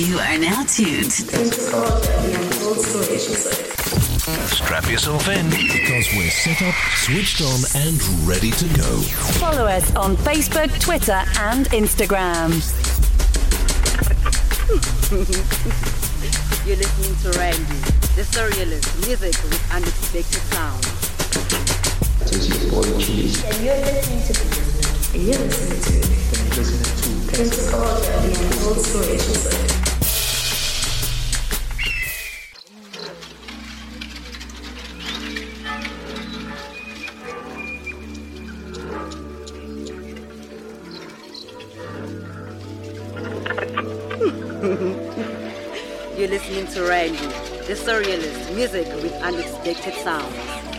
You are now tuned. Strap yourself in because we're set up, switched on, and ready to go. Follow us on Facebook, Twitter, and Instagram. You're listening to Randy, the surrealist music with unexpected sound. This is boy Cheese. And you're listening to. And you're listening to. Listening to Pensive Culture, the Untold Story the surrealist music with unexpected sound.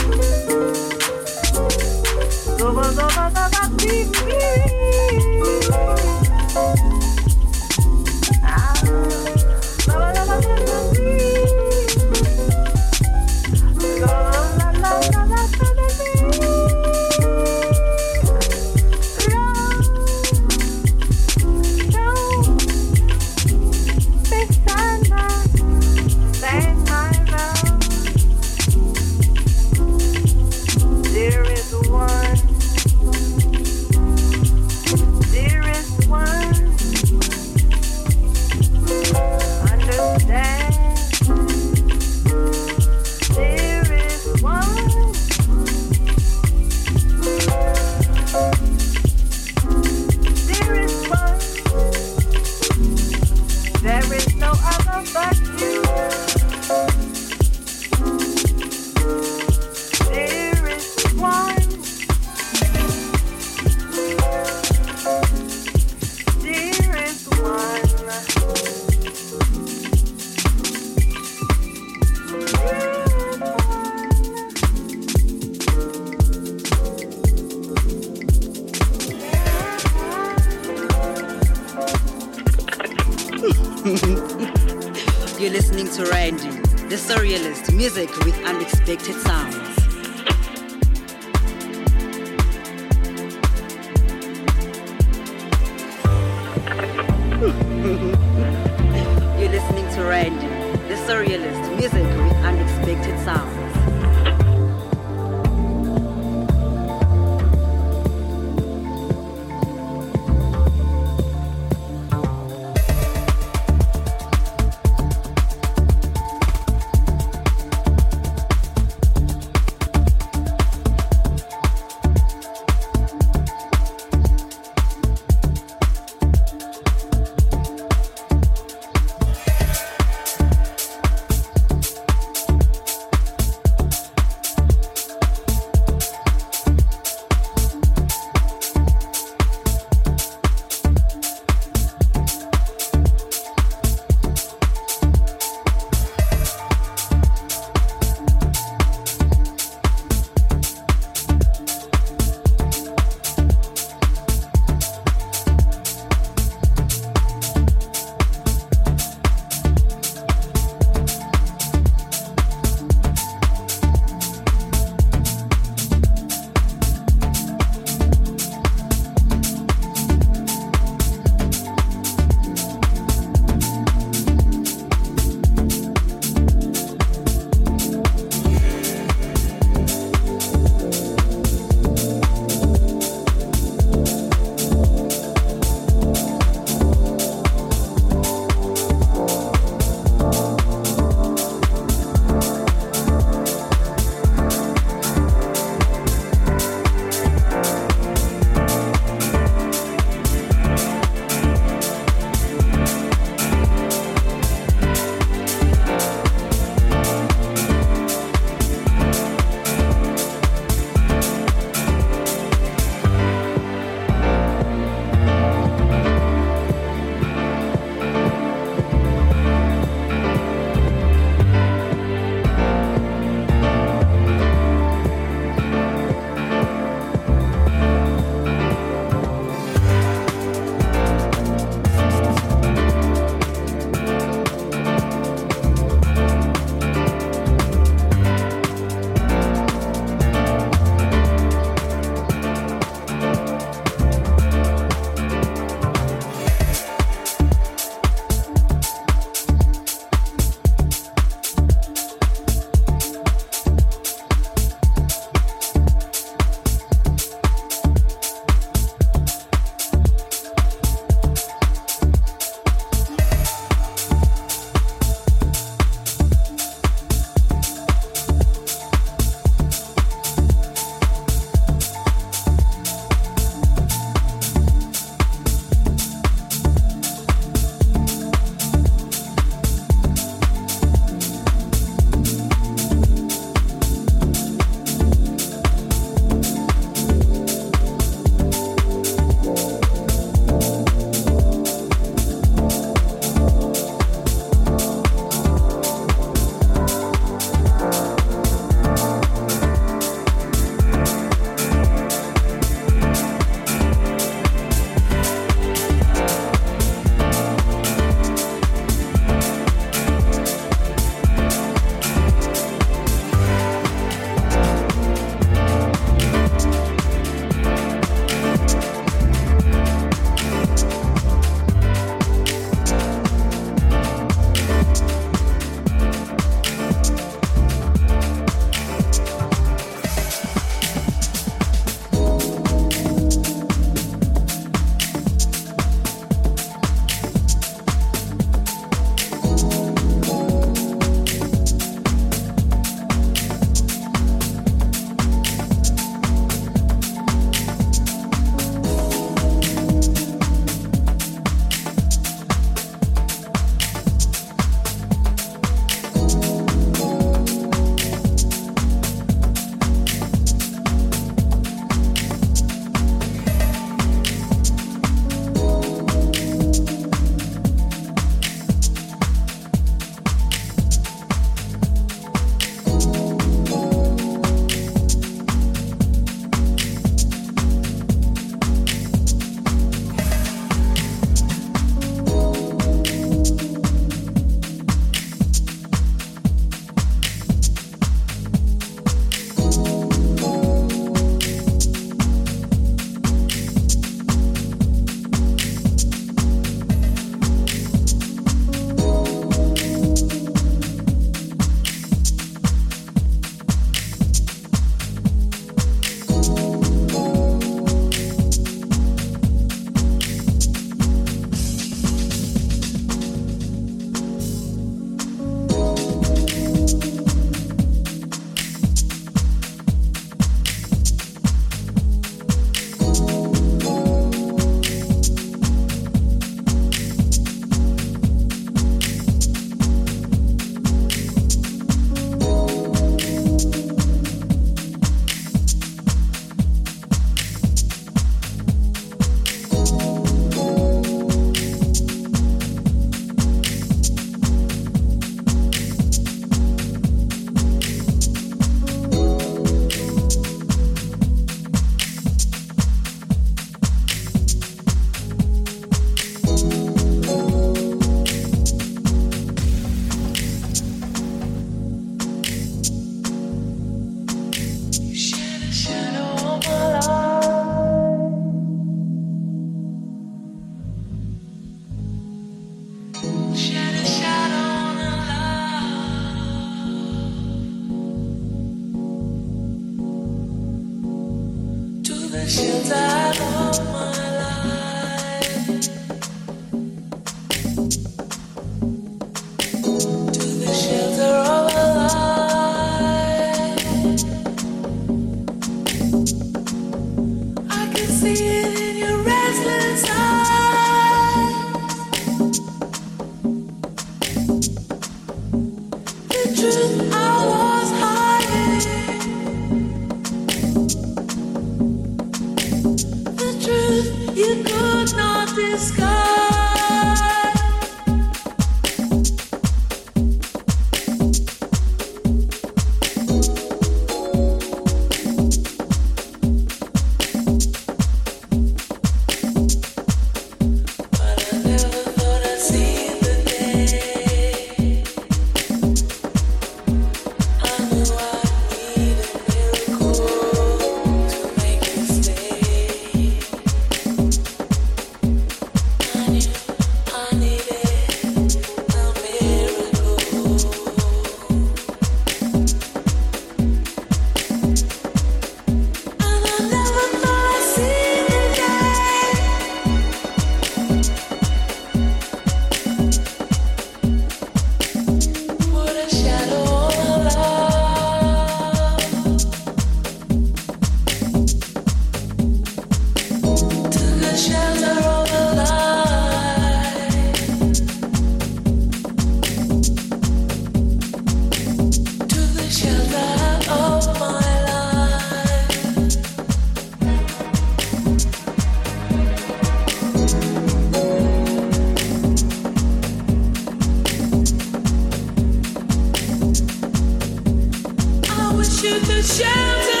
to the shelter.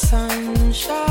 sunshine.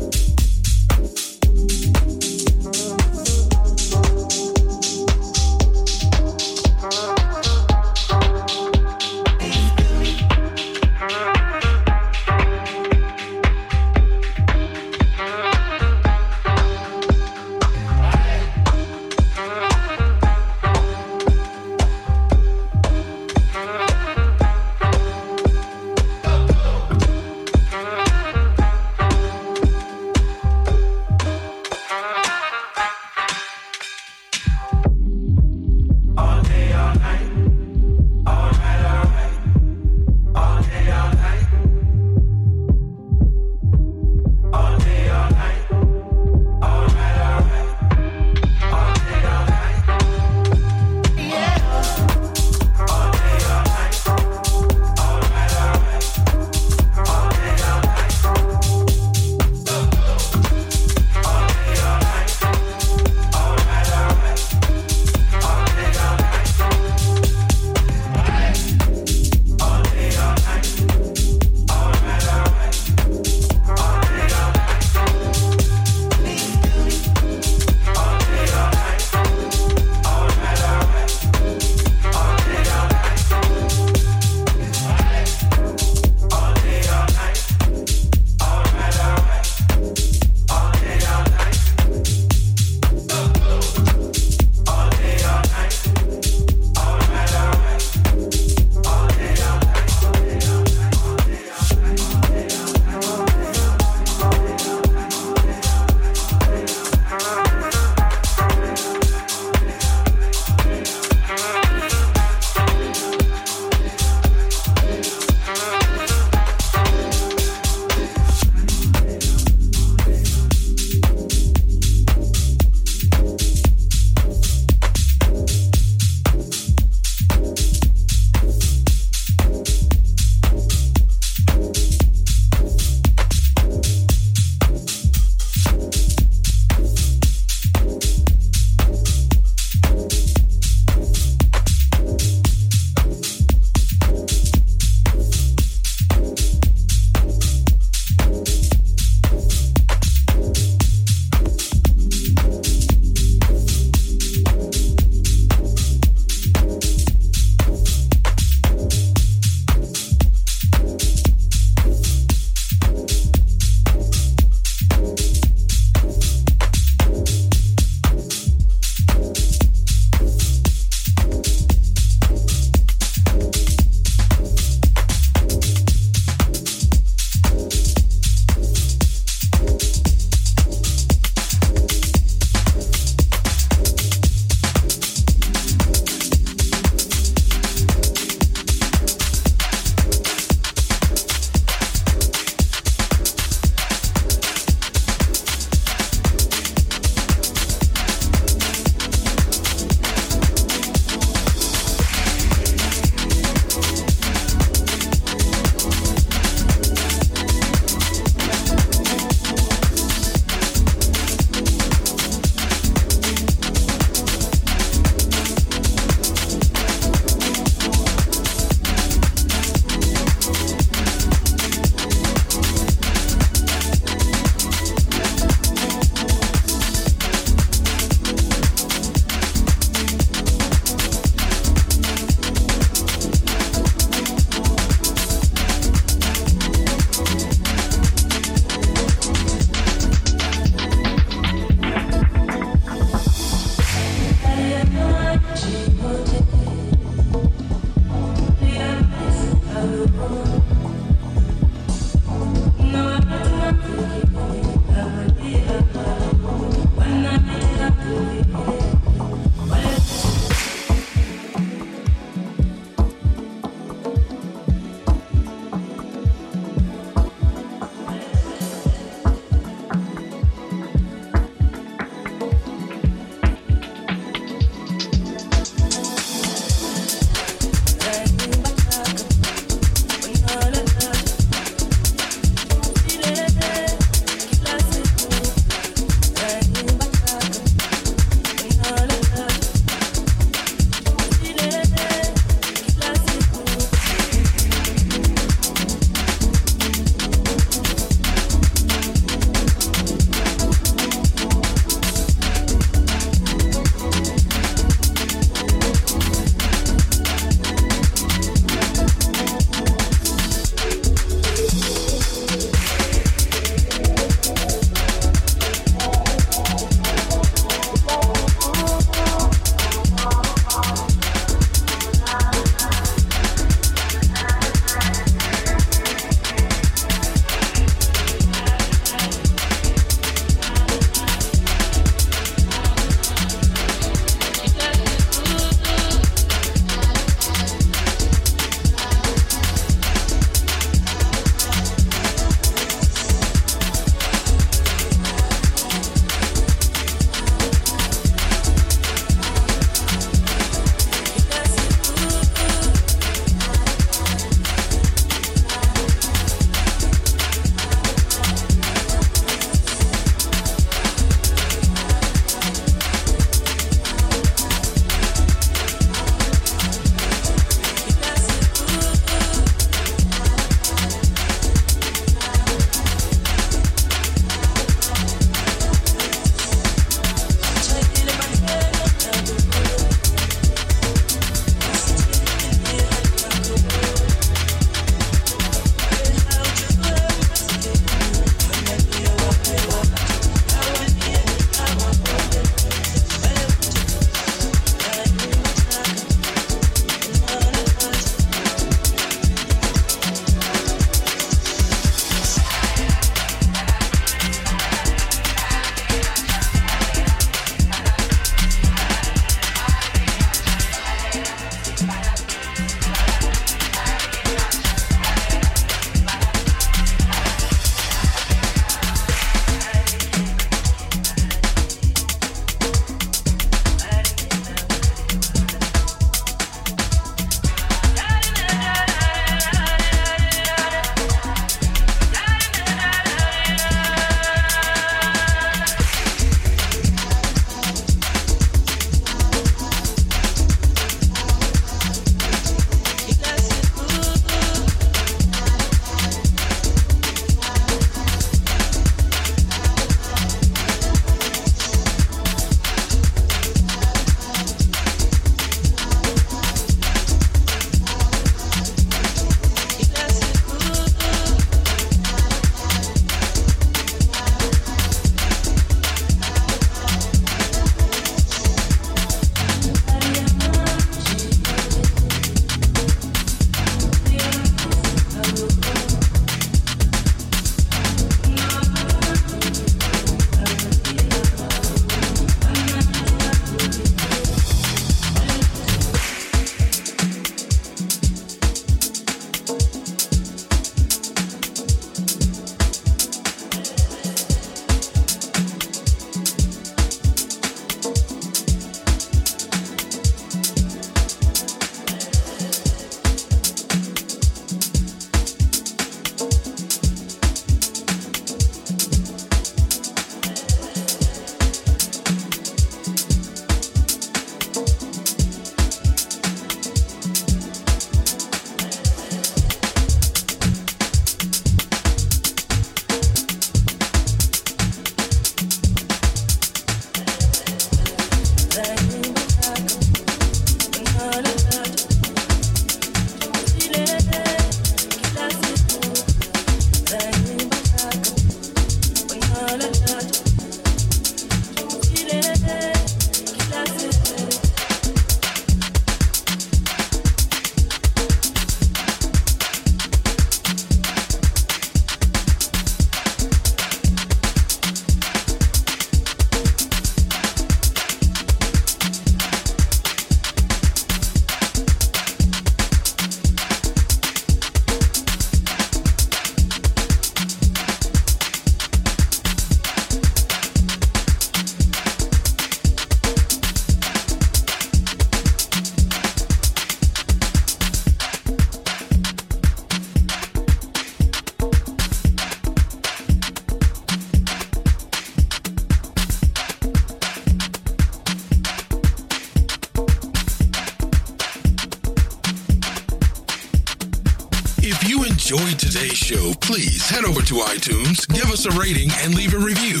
Us a rating, and leave a review.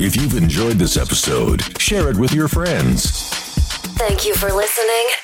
If you've enjoyed this episode, share it with your friends. Thank you for listening